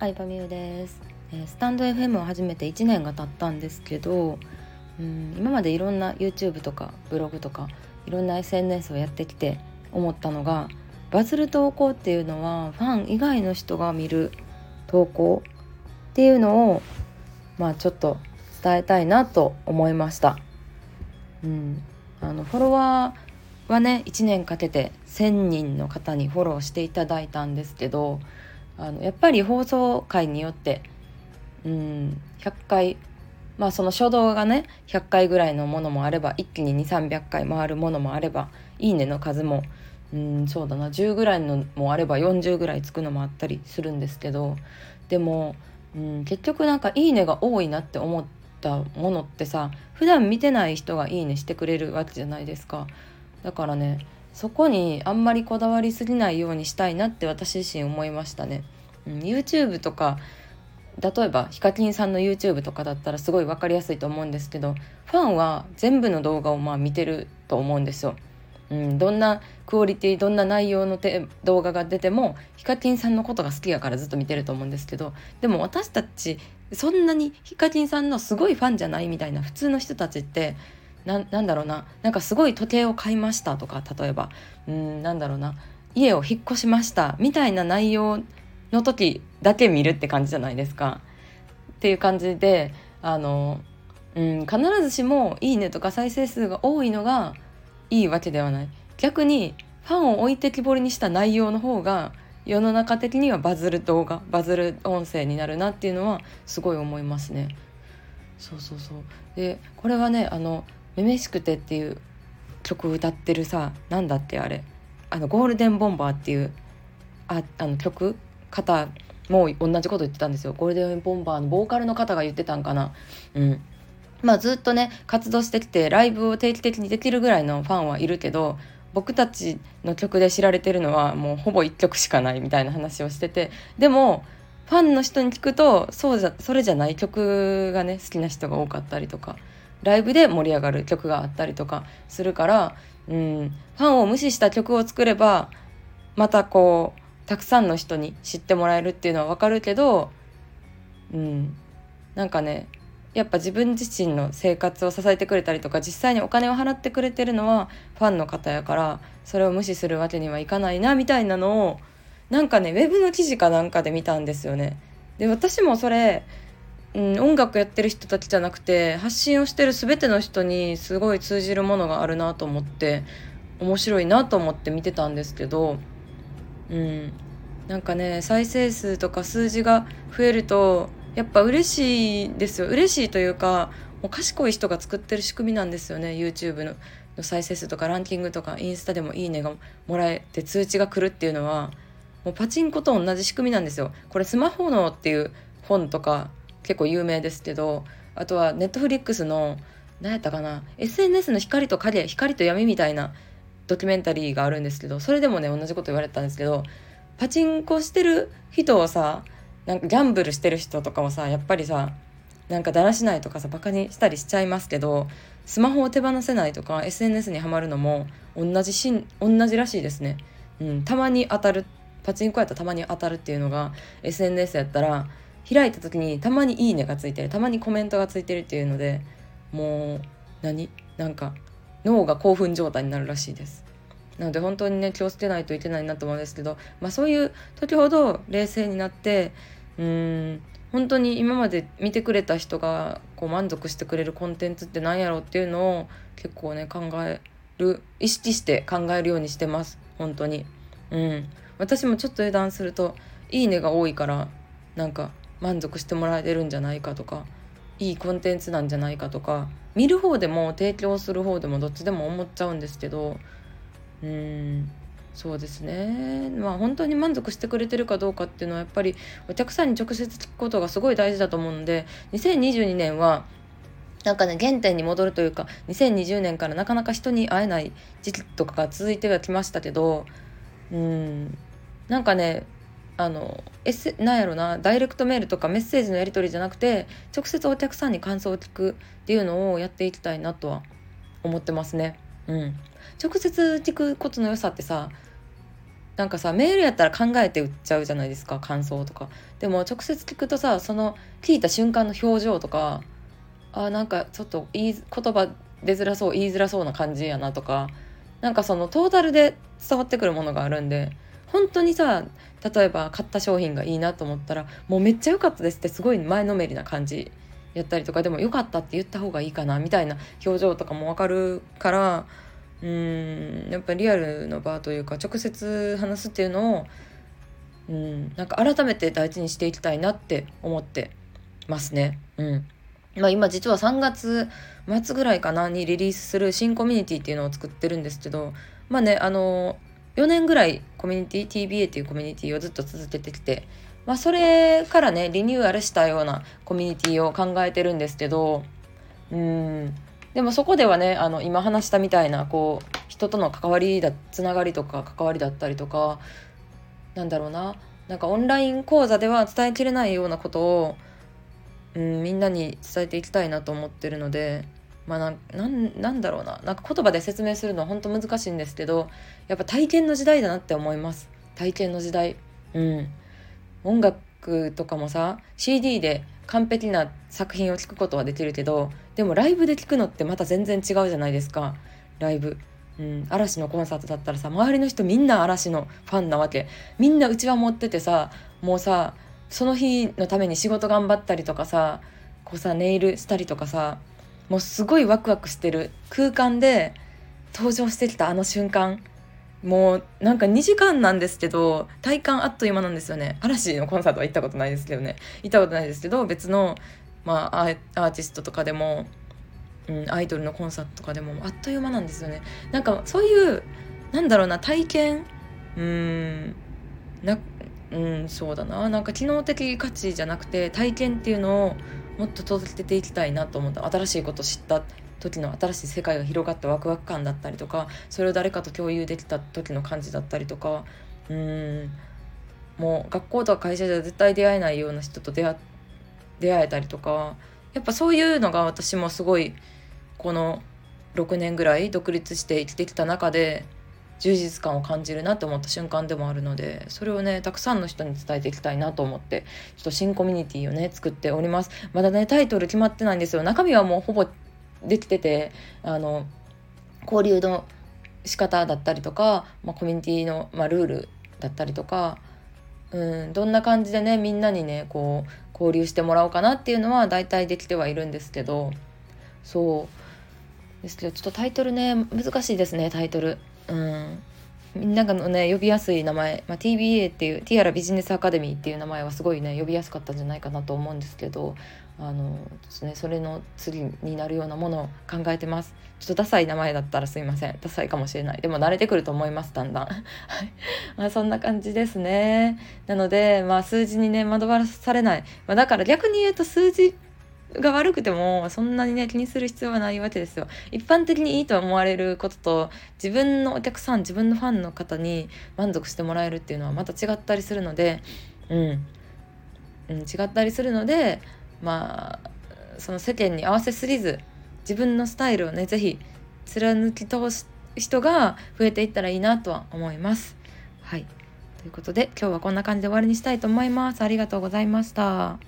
相葉美優です、えー、スタンド FM を始めて1年が経ったんですけどうん今までいろんな YouTube とかブログとかいろんな SNS をやってきて思ったのがバズる投稿っていうのはファン以外の人が見る投稿っていうのをまあちょっと伝えたいなと思いました。うん、あのフォロワーはね1年かけて1,000人の方にフォローしていただいたんですけどあのやっぱり放送回によってうん100回まあその初動がね100回ぐらいのものもあれば一気に2300回回るものもあれば「いいね」の数もうんそうだな10ぐらいのもあれば40ぐらいつくのもあったりするんですけどでもうん結局なんか「いいね」が多いなって思ったものってさ普段見てない人が「いいね」してくれるわけじゃないですか。だからねそこにあんまりこだわりすぎないようにしたいなって私自身思いましたね。うん、YouTube とか例えばヒカキンさんの YouTube とかだったらすごい分かりやすいと思うんですけどファンは全部の動画をまあ見てると思うんですよ。うん、どんなクオリティどんな内容のて動画が出てもヒカキンさんのことが好きやからずっと見てると思うんですけどでも私たちそんなにヒカキンさんのすごいファンじゃないみたいな普通の人たちってななんだろうななんかすごい時計を買いましたとか例えばうんなんだろうな家を引っ越しましたみたいな内容の時だけ見るって感じじゃないですか。っていう感じであの、うん、必ずしも「いいね」とか再生数が多いのがいいわけではない。逆にファンを置いてきぼりにした内容の方が世の中的にはバズる動画バズる音声になるなっていうのはすごい思いますね。そうそうそうでこれはねあのめめしくて」っていう曲歌ってるさなんだってあれ。あのゴールデンボンバーっていうああの曲？方も同じこと言ってたんですよ。ゴールデンボンバーのボーカルの方が言ってたんかな。うん。まあずっとね活動してきてライブを定期的にできるぐらいのファンはいるけど僕たちの曲で知られてるのはもうほぼ1曲しかないみたいな話をしてて。でもファンの人に聞くとそうじゃそれじゃない曲がね好きな人が多かったりとか。ライブで盛り上がる曲があったりとかするから、うん、ファンを無視した曲を作ればまたこうたくさんの人に知ってもらえるっていうのはわかるけど、うん、なんかねやっぱ自分自身の生活を支えてくれたりとか実際にお金を払ってくれてるのはファンの方やからそれを無視するわけにはいかないなみたいなのをなんかねウェブの記事かなんかで見たんですよね。で私もそれうん、音楽やってる人たちじゃなくて発信をしてる全ての人にすごい通じるものがあるなと思って面白いなと思って見てたんですけど、うん、なんかね再生数とか数字が増えるとやっぱ嬉しいですよ嬉しいというかもう賢い人が作ってる仕組みなんですよね YouTube のの再生数とかランキングとかインスタでも「いいね」がもらえて通知が来るっていうのはもうパチンコと同じ仕組みなんですよ。これスマホのっていう本とか結構有名ですけどあとはネットフリックスの何やったかな SNS の光と影光と闇みたいなドキュメンタリーがあるんですけどそれでもね同じこと言われたんですけどパチンコしてる人をさなんかギャンブルしてる人とかもさやっぱりさなんかだらしないとかさバカにしたりしちゃいますけどスマホを手放せないとか SNS にはまるのも同じしん同じらしいですね。うん、たまに当たるパチンコやったらたまに当たるっていうのが SNS やったら開いた時にたまに「いいね」がついてるたまにコメントがついてるっていうのでもう何？なんか脳が興奮状態になるらしいです。なので本当にね気をつけないといけないなと思うんですけど、まあ、そういう時ほど冷静になってうーん本当に今まで見てくれた人がこう満足してくれるコンテンツって何やろうっていうのを結構ね考える意識して考えるようにしてます本当に。うん、私もちょっと油断すると「いいね」が多いからなんか満足してもらえるんじゃないかとかいいコンテンツなんじゃないかとか見る方でも提供する方でもどっちでも思っちゃうんですけどうんそうですね。まあ本当に満足してくれてるかどうかっていうのはやっぱりお客さんに直接聞くことがすごい大事だと思うので2022年はなんかね原点に戻るというか2020年からなかなか人に会えない時期とかが続いてはきましたけどうんなんかねあの、S、なんやろなダイレクトメールとかメッセージのやり取りじゃなくて直接お客さんに感想を聞くっていうのをやっていきたいなとは思ってますね。うん、直接聞くことの良さってさなんかさメールやったら考えて売っちゃうじゃないですか感想とかでも直接聞くとさその聞いた瞬間の表情とかあなんかちょっと言い言葉出づらそう言いづらそうな感じやなとかなんかそのトータルで伝わってくるものがあるんで本当にさ例えば買った商品がいいなと思ったらもうめっちゃ良かったですってすごい前のめりな感じやったりとかでも良かったって言った方がいいかなみたいな表情とかも分かるからうーんやっぱリアルの場というか直接話すっていうのをうんなんか改めて大事にしていきたいなって思ってますね。うんまあ、今実は3月末ぐらいかなにリリースする新コミュニティっていうのを作ってるんですけどまあねあの4年ぐらいコミュニティ TBA っていうコミュニティをずっと続けてきて、まあ、それからねリニューアルしたようなコミュニティを考えてるんですけどうんでもそこではねあの今話したみたいなこう人との関わりだつながりとか関わりだったりとかなんだろうななんかオンライン講座では伝えきれないようなことを、うん、みんなに伝えていきたいなと思ってるので。まあ、なんなんだろうな。なんか言葉で説明するのは本当難しいんですけどやっぱ体験の時代だなって思います。体験の時代。うん。音楽とかもさ CD で完璧な作品を聴くことはできるけどでもライブで聴くのってまた全然違うじゃないですか。ライブ。うん、嵐のコンサートだったらさ周りの人みんな嵐のファンなわけ。みんなうちわ持っててさもうさその日のために仕事頑張ったりとかさこうさネイルしたりとかさもうすごいワクワクしてる空間で登場してきたあの瞬間。もうなんか2時間なんですけど体感あっという間なんですよね。嵐のコンサートは行ったことないですけどね。行ったことないですけど別の、まあ、アーティストとかでも、うん、アイドルのコンサートとかでもあっという間なんですよね。なんかそういうなんだろうな体験？うんなうんそうだな。なんか機能的価値じゃなくて体験っていうのをもっと届けていきたいなと思った。新しいことを知った時の新しい世界が広がったワクワク感だったりとかそれを誰かと共有できた時の感じだったりとか。うん。もう学校とか会社では絶対出会えないような人と出会出会えたりとか。やっぱそういうのが私もすごいこの6年ぐらい独立して生きてきた中で充実感を感じるなと思った瞬間でもあるのでそれをねたくさんの人に伝えていきたいなと思ってちょっと新コミュニティをね作っております。まだねタイトル決まってないんですよ。中身はもうほぼできててあの交流の仕方だったりとか、まあ、コミュニティのまの、あ、ルールだったりとか、うん、どんな感じでねみんなにねこう交流してもらおうかなっていうのは大体できてはいるんですけどそう。ですけどちょっとタイトルね難しいですねタイトル。うん。みんながのね呼びやすい名前、まあ、TBA っていうティアラビジネスアカデミーっていう名前はすごいね呼びやすかったんじゃないかなと思うんですけどあのですねそれの次になるようなものを考えてます。ちょっとダサい名前だったらすいません。ダサいかもしれない。でも慣れてくると思いますだんだん。はい。まあそんな感じですね。なのでまあ数字にね惑わされない、まあ、だから逆に言うと数字が悪くてもそんなにね気にする必要はないわけですよ一般的にいいと思われることと自分のお客さん自分のファンの方に満足してもらえるっていうのはまた違ったりするのでうん、うん、違ったりするのでまあその世間に合わせすぎず自分のスタイルをね是非貫き通す人が増えていったらいいなとは思います。はいということで今日はこんな感じで終わりにしたいと思います。ありがとうございました。